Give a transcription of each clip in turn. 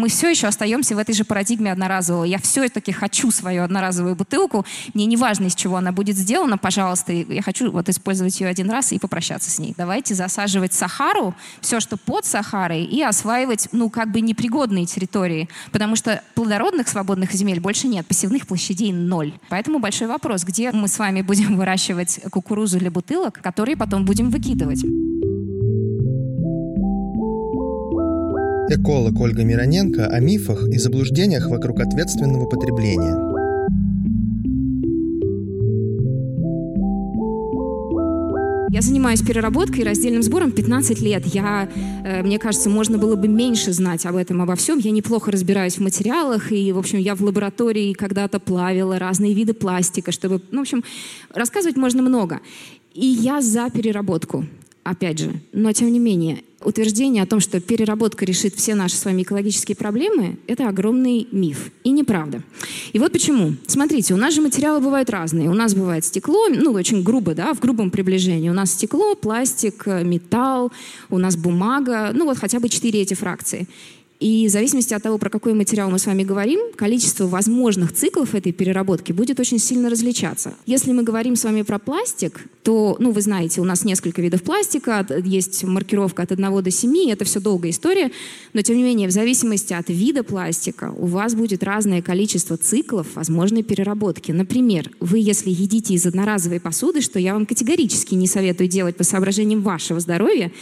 мы все еще остаемся в этой же парадигме одноразового. Я все-таки хочу свою одноразовую бутылку. Мне не важно, из чего она будет сделана, пожалуйста. Я хочу вот использовать ее один раз и попрощаться с ней. Давайте засаживать Сахару, все, что под Сахарой, и осваивать, ну, как бы непригодные территории. Потому что плодородных свободных земель больше нет, посевных площадей ноль. Поэтому большой вопрос, где мы с вами будем выращивать кукурузу для бутылок, которые потом будем выкидывать. Эколог Ольга Мироненко о мифах и заблуждениях вокруг ответственного потребления. Я занимаюсь переработкой и раздельным сбором 15 лет. Я, э, мне кажется, можно было бы меньше знать об этом, обо всем. Я неплохо разбираюсь в материалах, и, в общем, я в лаборатории когда-то плавила разные виды пластика, чтобы, ну, в общем, рассказывать можно много. И я за переработку опять же. Но, тем не менее, утверждение о том, что переработка решит все наши с вами экологические проблемы, это огромный миф. И неправда. И вот почему. Смотрите, у нас же материалы бывают разные. У нас бывает стекло, ну, очень грубо, да, в грубом приближении. У нас стекло, пластик, металл, у нас бумага, ну, вот хотя бы четыре эти фракции. И в зависимости от того, про какой материал мы с вами говорим, количество возможных циклов этой переработки будет очень сильно различаться. Если мы говорим с вами про пластик, то, ну, вы знаете, у нас несколько видов пластика, есть маркировка от 1 до 7, это все долгая история, но, тем не менее, в зависимости от вида пластика у вас будет разное количество циклов возможной переработки. Например, вы, если едите из одноразовой посуды, что я вам категорически не советую делать по соображениям вашего здоровья,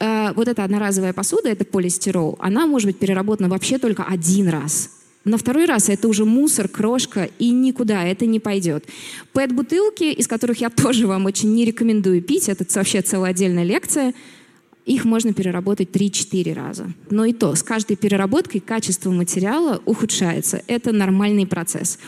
э, вот эта одноразовая посуда, это полистирол, она может быть переработана вообще только один раз. На второй раз это уже мусор, крошка, и никуда это не пойдет. ПЭТ-бутылки, из которых я тоже вам очень не рекомендую пить, это вообще целая отдельная лекция, их можно переработать 3-4 раза. Но и то, с каждой переработкой качество материала ухудшается. Это нормальный процесс.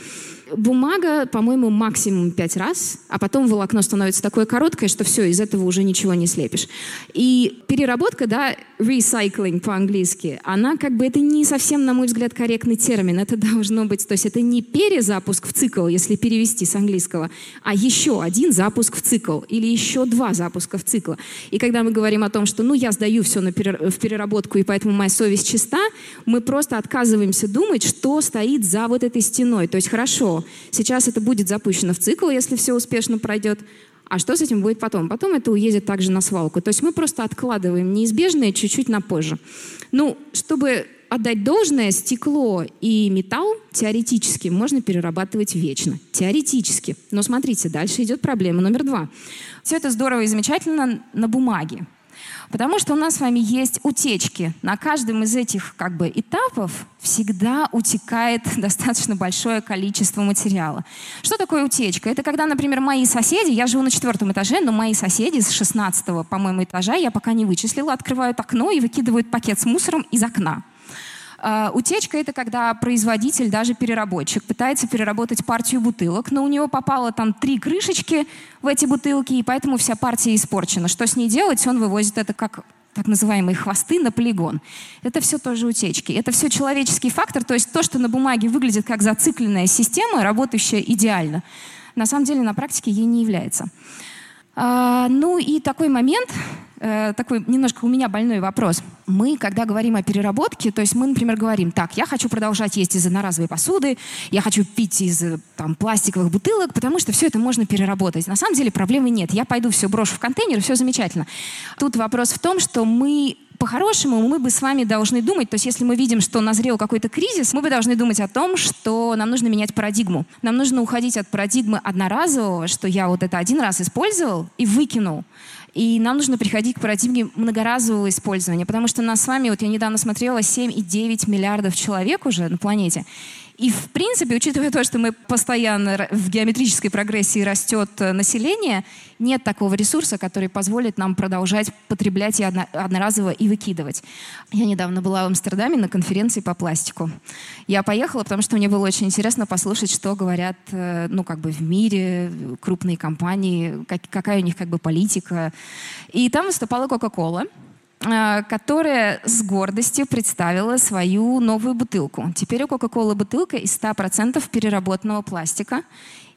Бумага, по-моему, максимум пять раз, а потом волокно становится такое короткое, что все, из этого уже ничего не слепишь. И переработка, да, recycling по-английски, она как бы, это не совсем, на мой взгляд, корректный термин. Это должно быть, то есть это не перезапуск в цикл, если перевести с английского, а еще один запуск в цикл или еще два запуска в цикл. И когда мы говорим о том, что, ну, я сдаю все на перер... в переработку, и поэтому моя совесть чиста, мы просто отказываемся думать, что стоит за вот этой стеной. То есть, хорошо, сейчас это будет запущено в цикл, если все успешно пройдет, а что с этим будет потом? Потом это уедет также на свалку. То есть мы просто откладываем неизбежное чуть-чуть на позже. Ну, чтобы отдать должное, стекло и металл теоретически можно перерабатывать вечно. Теоретически. Но смотрите, дальше идет проблема номер два. Все это здорово и замечательно на бумаге. Потому что у нас с вами есть утечки. На каждом из этих как бы, этапов всегда утекает достаточно большое количество материала. Что такое утечка? Это когда, например, мои соседи, я живу на четвертом этаже, но мои соседи с 16 по-моему, этажа, я пока не вычислила, открывают окно и выкидывают пакет с мусором из окна. Uh, утечка — это когда производитель, даже переработчик, пытается переработать партию бутылок, но у него попало там три крышечки в эти бутылки, и поэтому вся партия испорчена. Что с ней делать? Он вывозит это как так называемые хвосты на полигон. Это все тоже утечки. Это все человеческий фактор, то есть то, что на бумаге выглядит как зацикленная система, работающая идеально, на самом деле на практике ей не является. А, ну и такой момент, э, такой немножко у меня больной вопрос. Мы, когда говорим о переработке, то есть мы, например, говорим, так, я хочу продолжать есть из одноразовой посуды, я хочу пить из там, пластиковых бутылок, потому что все это можно переработать. На самом деле проблемы нет. Я пойду все брошу в контейнер, все замечательно. Тут вопрос в том, что мы по-хорошему мы бы с вами должны думать, то есть если мы видим, что назрел какой-то кризис, мы бы должны думать о том, что нам нужно менять парадигму. Нам нужно уходить от парадигмы одноразового, что я вот это один раз использовал и выкинул. И нам нужно приходить к парадигме многоразового использования, потому что нас с вами, вот я недавно смотрела, 7,9 миллиардов человек уже на планете. И, в принципе, учитывая то, что мы постоянно в геометрической прогрессии растет э, население, нет такого ресурса, который позволит нам продолжать потреблять и одно, одноразово и выкидывать. Я недавно была в Амстердаме на конференции по пластику. Я поехала, потому что мне было очень интересно послушать, что говорят э, ну, как бы в мире крупные компании, как, какая у них как бы политика. И там выступала Coca-Cola. Э, которая с гордостью представила свою новую бутылку. Теперь у Coca-Cola бутылка из 100% переработанного пластика.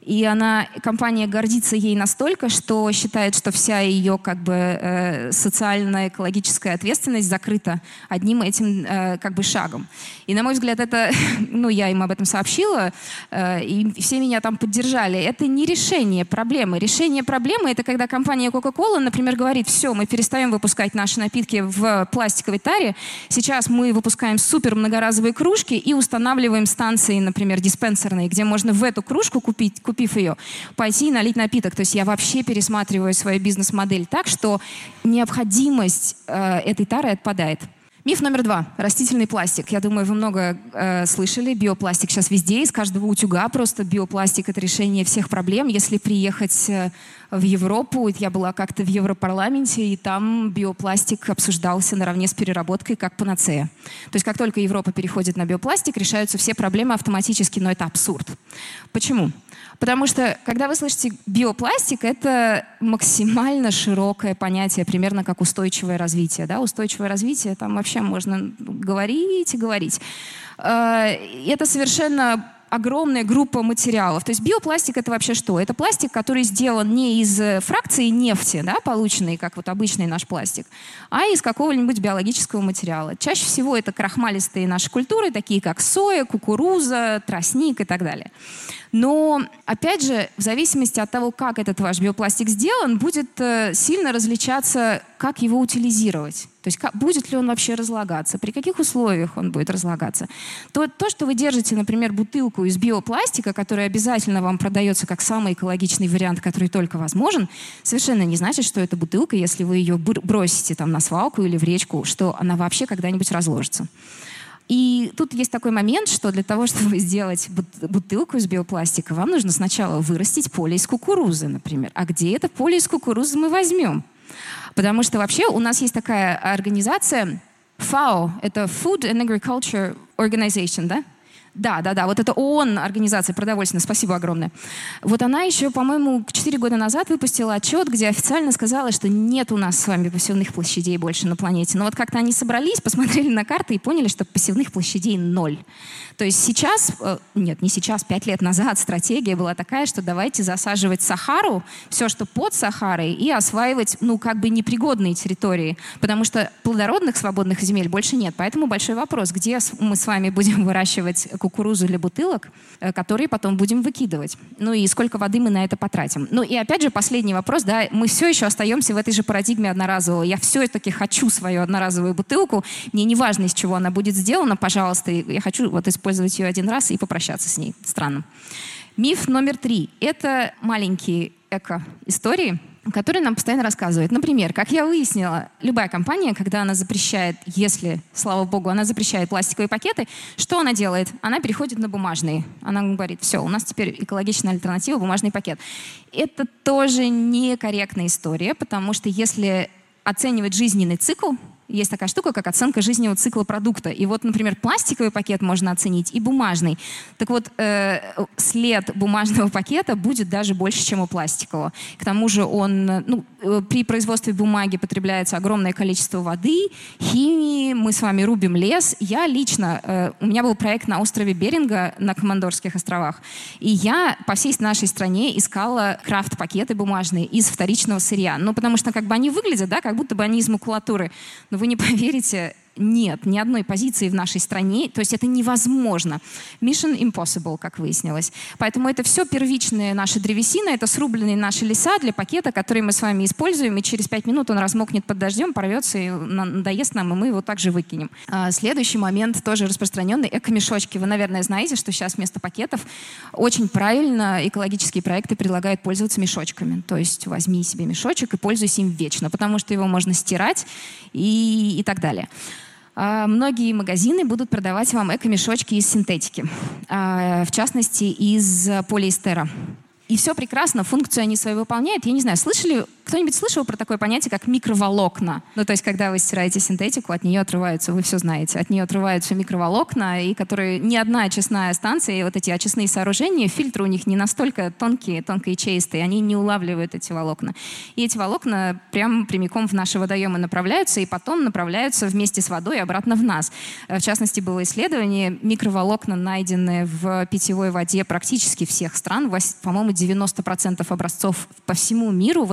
И она, компания гордится ей настолько, что считает, что вся ее как бы э, социальная экологическая ответственность закрыта одним этим э, как бы шагом. И на мой взгляд, это, ну я им об этом сообщила, э, и все меня там поддержали. Это не решение проблемы. Решение проблемы это когда компания Coca-Cola, например, говорит, все, мы перестаем выпускать наши напитки в пластиковой таре, сейчас мы выпускаем супер многоразовые кружки и устанавливаем станции, например, диспенсерные, где можно в эту кружку купить купив ее, пойти и налить напиток. То есть я вообще пересматриваю свою бизнес-модель так, что необходимость э, этой тары отпадает. Миф номер два. Растительный пластик. Я думаю, вы много э, слышали. Биопластик сейчас везде, из каждого утюга. Просто биопластик — это решение всех проблем. Если приехать э, в Европу, я была как-то в Европарламенте, и там биопластик обсуждался наравне с переработкой как панацея. То есть как только Европа переходит на биопластик, решаются все проблемы автоматически, но это абсурд. Почему? Потому что, когда вы слышите биопластик, это максимально широкое понятие, примерно как устойчивое развитие. Да? Устойчивое развитие, там вообще можно говорить и говорить. Э, это совершенно огромная группа материалов. То есть биопластик это вообще что? Это пластик, который сделан не из э, фракции нефти, да, полученной, как вот обычный наш пластик, а из какого-нибудь биологического материала. Чаще всего это крахмалистые наши культуры, такие как соя, кукуруза, тростник и так далее. Но, опять же, в зависимости от того, как этот ваш биопластик сделан, будет э, сильно различаться, как его утилизировать. То есть будет ли он вообще разлагаться, при каких условиях он будет разлагаться. То, то, что вы держите, например, бутылку из биопластика, которая обязательно вам продается как самый экологичный вариант, который только возможен, совершенно не значит, что эта бутылка, если вы ее бросите там на свалку или в речку, что она вообще когда-нибудь разложится. И тут есть такой момент, что для того, чтобы сделать бутылку из биопластика, вам нужно сначала вырастить поле из кукурузы, например. А где это поле из кукурузы мы возьмем? Потому что вообще у нас есть такая организация FAO, это Food and Agriculture Organization, да? Да, да, да. Вот это ООН, организация продовольственная, спасибо огромное. Вот она еще, по-моему, 4 года назад выпустила отчет, где официально сказала, что нет у нас с вами посевных площадей больше на планете. Но вот как-то они собрались, посмотрели на карты и поняли, что посевных площадей ноль. То есть сейчас, э, нет, не сейчас, 5 лет назад стратегия была такая, что давайте засаживать Сахару, все, что под Сахарой, и осваивать, ну, как бы непригодные территории, потому что плодородных свободных земель больше нет. Поэтому большой вопрос, где мы с вами будем выращивать кукурузу для бутылок, э, которые потом будем выкидывать. Ну и сколько воды мы на это потратим. Ну и опять же последний вопрос, да, мы все еще остаемся в этой же парадигме одноразового. Я все-таки хочу свою одноразовую бутылку, мне не важно, из чего она будет сделана, пожалуйста, я хочу вот использовать ее один раз и попрощаться с ней. Странно. Миф номер три. Это маленькие эко-истории, который нам постоянно рассказывает. Например, как я выяснила, любая компания, когда она запрещает, если, слава богу, она запрещает пластиковые пакеты, что она делает? Она переходит на бумажные. Она говорит, все, у нас теперь экологичная альтернатива, бумажный пакет. Это тоже некорректная история, потому что если оценивать жизненный цикл есть такая штука, как оценка жизненного цикла продукта. И вот, например, пластиковый пакет можно оценить и бумажный. Так вот, э, след бумажного пакета будет даже больше, чем у пластикового. К тому же он, ну, э, при производстве бумаги потребляется огромное количество воды, химии, мы с вами рубим лес. Я лично, э, у меня был проект на острове Беринга на Командорских островах, и я по всей нашей стране искала крафт-пакеты бумажные из вторичного сырья. Ну, потому что как бы они выглядят, да, как будто бы они из макулатуры. Но вы не поверите, нет ни одной позиции в нашей стране, то есть это невозможно. Mission impossible, как выяснилось. Поэтому это все первичная наша древесина, это срубленные наши леса для пакета, который мы с вами используем, и через пять минут он размокнет под дождем, порвется и надоест нам, и мы его также выкинем. А следующий момент тоже распространенный — эко-мешочки. Вы, наверное, знаете, что сейчас вместо пакетов очень правильно экологические проекты предлагают пользоваться мешочками. То есть возьми себе мешочек и пользуйся им вечно, потому что его можно стирать и, и так далее. А, многие магазины будут продавать вам эко-мешочки из синтетики, а, в частности, из полиэстера. И все прекрасно, функцию они свою выполняют. Я не знаю, слышали, кто-нибудь слышал про такое понятие, как микроволокна? Ну, то есть, когда вы стираете синтетику, от нее отрываются, вы все знаете, от нее отрываются микроволокна, и которые ни одна очистная станция, и вот эти очистные сооружения, фильтры у них не настолько тонкие, тонкоячеистые, они не улавливают эти волокна. И эти волокна прям прямиком в наши водоемы направляются, и потом направляются вместе с водой обратно в нас. В частности, было исследование, микроволокна найдены в питьевой воде практически всех стран, по-моему, 90% образцов по всему миру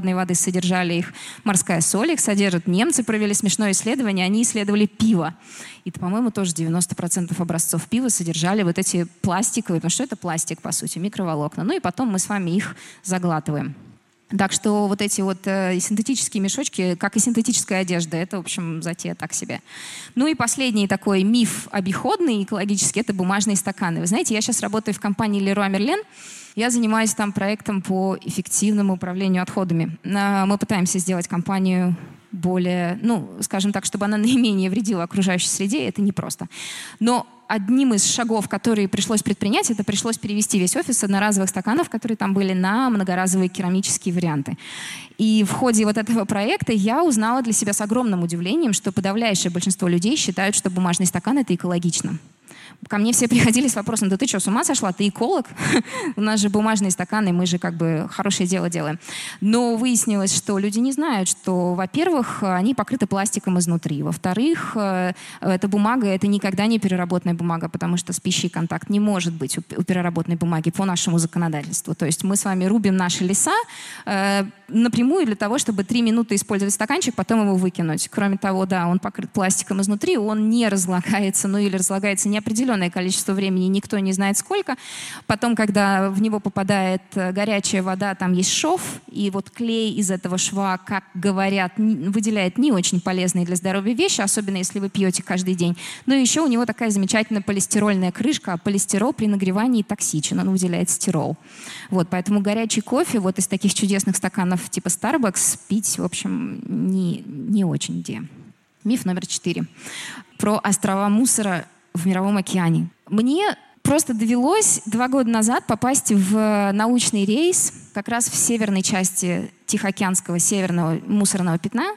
водопроводной воды содержали их. Морская соль их содержит. Немцы провели смешное исследование, они исследовали пиво. И, по-моему, тоже 90% образцов пива содержали вот эти пластиковые, потому что это пластик, по сути, микроволокна. Ну и потом мы с вами их заглатываем. Так что вот эти вот э, синтетические мешочки, как и синтетическая одежда, это, в общем, затея так себе. Ну и последний такой миф обиходный экологический — это бумажные стаканы. Вы знаете, я сейчас работаю в компании Leroy Merlin, я занимаюсь там проектом по эффективному управлению отходами. Мы пытаемся сделать компанию более, ну, скажем так, чтобы она наименее вредила окружающей среде, это непросто. Но одним из шагов, которые пришлось предпринять, это пришлось перевести весь офис с одноразовых стаканов, которые там были, на многоразовые керамические варианты. И в ходе вот этого проекта я узнала для себя с огромным удивлением, что подавляющее большинство людей считают, что бумажный стакан — это экологично. Ко мне все приходили с вопросом, да ты что, с ума сошла? Ты эколог? У нас же бумажные стаканы, мы же как бы хорошее дело делаем. Но выяснилось, что люди не знают, что, во-первых, они покрыты пластиком изнутри. Во-вторых, э, эта бумага — это никогда не переработанная бумага, потому что с пищей контакт не может быть у переработанной бумаги по нашему законодательству. То есть мы с вами рубим наши леса э, напрямую для того, чтобы три минуты использовать стаканчик, потом его выкинуть. Кроме того, да, он покрыт пластиком изнутри, он не разлагается, ну или разлагается неопределенно определенное количество времени, никто не знает сколько. Потом, когда в него попадает э, горячая вода, там есть шов, и вот клей из этого шва, как говорят, выделяет не очень полезные для здоровья вещи, особенно если вы пьете каждый день. Но еще у него такая замечательная полистирольная крышка, а полистирол при нагревании токсичен, он выделяет стирол. Вот, поэтому горячий кофе вот из таких чудесных стаканов типа Starbucks пить, в общем, не, не очень где. Миф номер четыре. Про острова мусора в Мировом океане. Мне просто довелось два года назад попасть в научный рейс как раз в северной части Тихоокеанского северного мусорного пятна.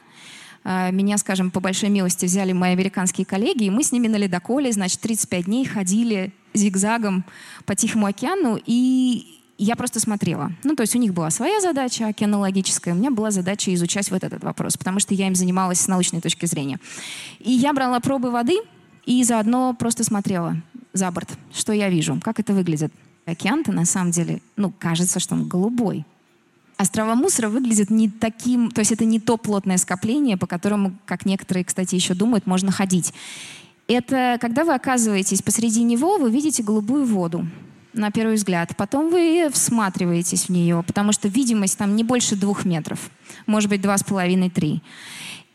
А, меня, скажем, по большой милости взяли мои американские коллеги, и мы с ними на ледоколе, значит, 35 дней ходили зигзагом по Тихому океану, и я просто смотрела. Ну, то есть у них была своя задача океанологическая, у меня была задача изучать вот этот вопрос, потому что я им занималась с научной точки зрения. И я брала пробы воды — и заодно просто смотрела за борт, что я вижу, как это выглядит. Океан-то на самом деле, ну, кажется, что он голубой. Острова мусора выглядят не таким, то есть это не то плотное скопление, по которому, как некоторые, кстати, еще думают, можно ходить. Это когда вы оказываетесь посреди него, вы видите голубую воду на первый взгляд. Потом вы всматриваетесь в нее, потому что видимость там не больше двух метров, может быть, два с половиной-три.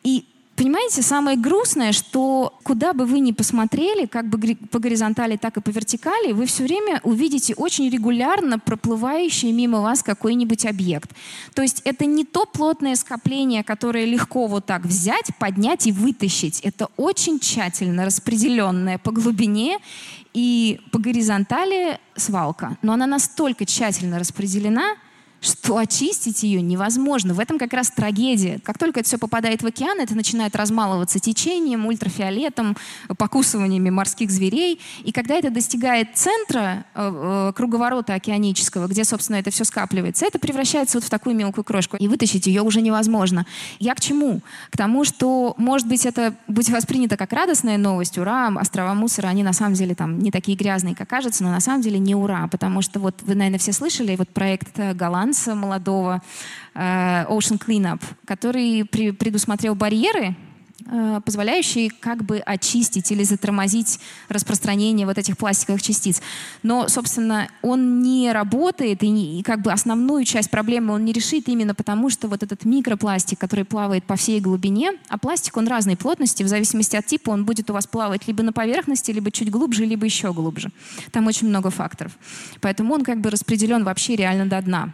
И Понимаете, самое грустное, что куда бы вы ни посмотрели, как бы по горизонтали, так и по вертикали, вы все время увидите очень регулярно проплывающий мимо вас какой-нибудь объект. То есть это не то плотное скопление, которое легко вот так взять, поднять и вытащить. Это очень тщательно распределенное по глубине и по горизонтали свалка. Но она настолько тщательно распределена, что очистить ее невозможно. В этом как раз трагедия. Как только это все попадает в океан, это начинает размалываться течением, ультрафиолетом, покусываниями морских зверей. И когда это достигает центра э, э, круговорота океанического, где, собственно, это все скапливается, это превращается вот в такую мелкую крошку. И вытащить ее уже невозможно. Я к чему? К тому, что, может быть, это будет воспринято как радостная новость. Ура, острова мусора, они на самом деле там не такие грязные, как кажется, но на самом деле не ура. Потому что вот вы, наверное, все слышали, вот проект Голланд Альянса молодого э, Ocean Cleanup, который предусмотрел барьеры, э, позволяющие как бы очистить или затормозить распространение вот этих пластиковых частиц. Но, собственно, он не работает, и, не, и как бы основную часть проблемы он не решит именно потому, что вот этот микропластик, который плавает по всей глубине, а пластик, он разной плотности, в зависимости от типа он будет у вас плавать либо на поверхности, либо чуть глубже, либо еще глубже. Там очень много факторов. Поэтому он как бы распределен вообще реально до дна.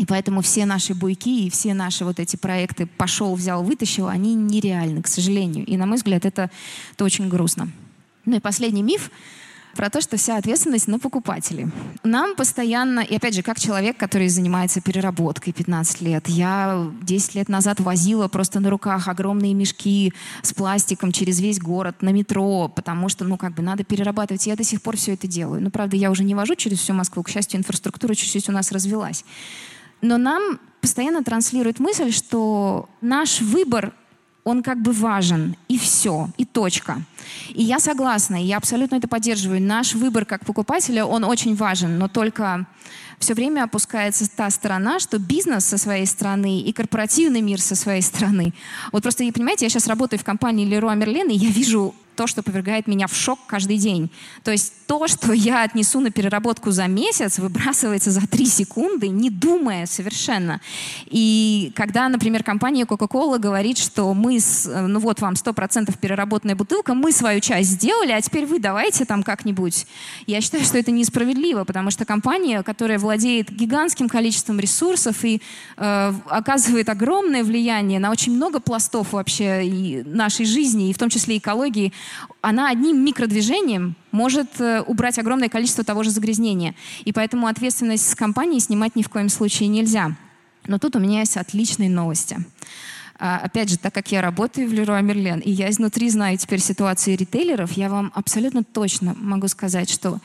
И поэтому все наши буйки и все наши вот эти проекты «пошел, взял, вытащил», они нереальны, к сожалению. И, на мой взгляд, это, это очень грустно. Ну и последний миф. про то, что вся ответственность на покупателей. Нам постоянно, и опять же, как человек, который занимается переработкой 15 лет, я 10 лет назад возила просто на руках огромные мешки с пластиком через весь город на метро, потому что, ну, как бы надо перерабатывать. И я до сих пор все это делаю. Но, правда, я уже не вожу через всю Москву. К счастью, инфраструктура чуть-чуть у нас развелась. Но нам постоянно транслирует мысль, что наш выбор он как бы важен, и все, и точка. И я согласна, я абсолютно это поддерживаю. Наш выбор как покупателя, он очень важен, но только все время опускается та сторона, что бизнес со своей стороны и корпоративный мир со своей стороны. Вот просто, понимаете, я сейчас работаю в компании Leroy Merlin, и я вижу то, что повергает меня в шок каждый день. То есть то, что я отнесу на переработку за месяц, выбрасывается за три секунды, не думая совершенно. И когда, например, компания Coca-Cola говорит, что мы, с, ну вот вам 100% переработанная бутылка, мы свою часть сделали, а теперь вы давайте там как-нибудь. Я считаю, что это несправедливо, потому что компания, которая владеет гигантским количеством ресурсов и э, оказывает огромное влияние на очень много пластов вообще нашей жизни, и в том числе экологии, она одним микродвижением может э, убрать огромное количество того же загрязнения. И поэтому ответственность с компании снимать ни в коем случае нельзя. Но тут у меня есть отличные новости. А, опять же, так как я работаю в Leroy Merlin, и я изнутри знаю теперь ситуации ритейлеров, я вам абсолютно точно могу сказать, что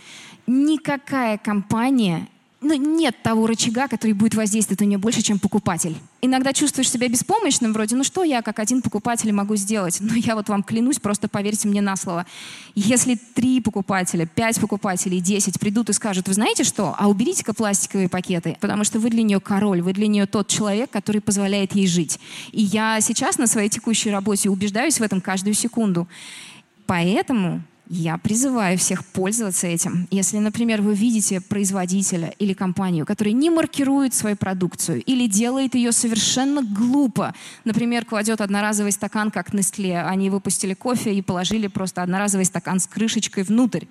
никакая компания ну, нет того рычага, который будет воздействовать на нее больше, чем покупатель. Иногда чувствуешь себя беспомощным, вроде, ну что я как один покупатель могу сделать? Но я вот вам клянусь, просто поверьте мне на слово. Если три покупателя, пять покупателей, десять придут и скажут, вы знаете что, а уберите-ка пластиковые пакеты, потому что вы для нее король, вы для нее тот человек, который позволяет ей жить. И я сейчас на своей текущей работе убеждаюсь в этом каждую секунду. Поэтому я призываю всех пользоваться этим. Если, например, вы видите производителя или компанию, который не маркирует свою продукцию или делает ее совершенно глупо, например, кладет одноразовый стакан, как Nestle, они выпустили кофе и положили просто одноразовый стакан с крышечкой внутрь.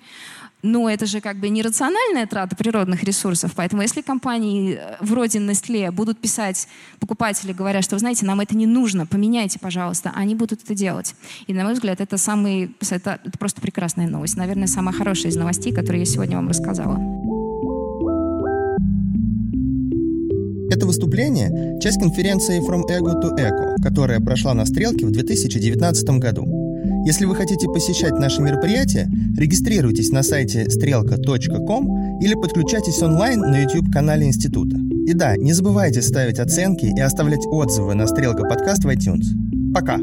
Но это же как бы нерациональная трата природных ресурсов. Поэтому если компании э, вроде Nestle будут писать покупатели, говоря, что, знаете, нам это не нужно, поменяйте, пожалуйста, они будут это делать. И, на мой взгляд, это, самый, это, это просто прекрасная новость. Наверное, самая хорошая из новостей, которые я сегодня вам рассказала. Это выступление – часть конференции «From Ego to Eco», которая прошла на «Стрелке» в 2019 году. Если вы хотите посещать наши мероприятия, регистрируйтесь на сайте стрелка.ком или подключайтесь онлайн на YouTube-канале Института. И да, не забывайте ставить оценки и оставлять отзывы на Стрелка подкаст в iTunes. Пока!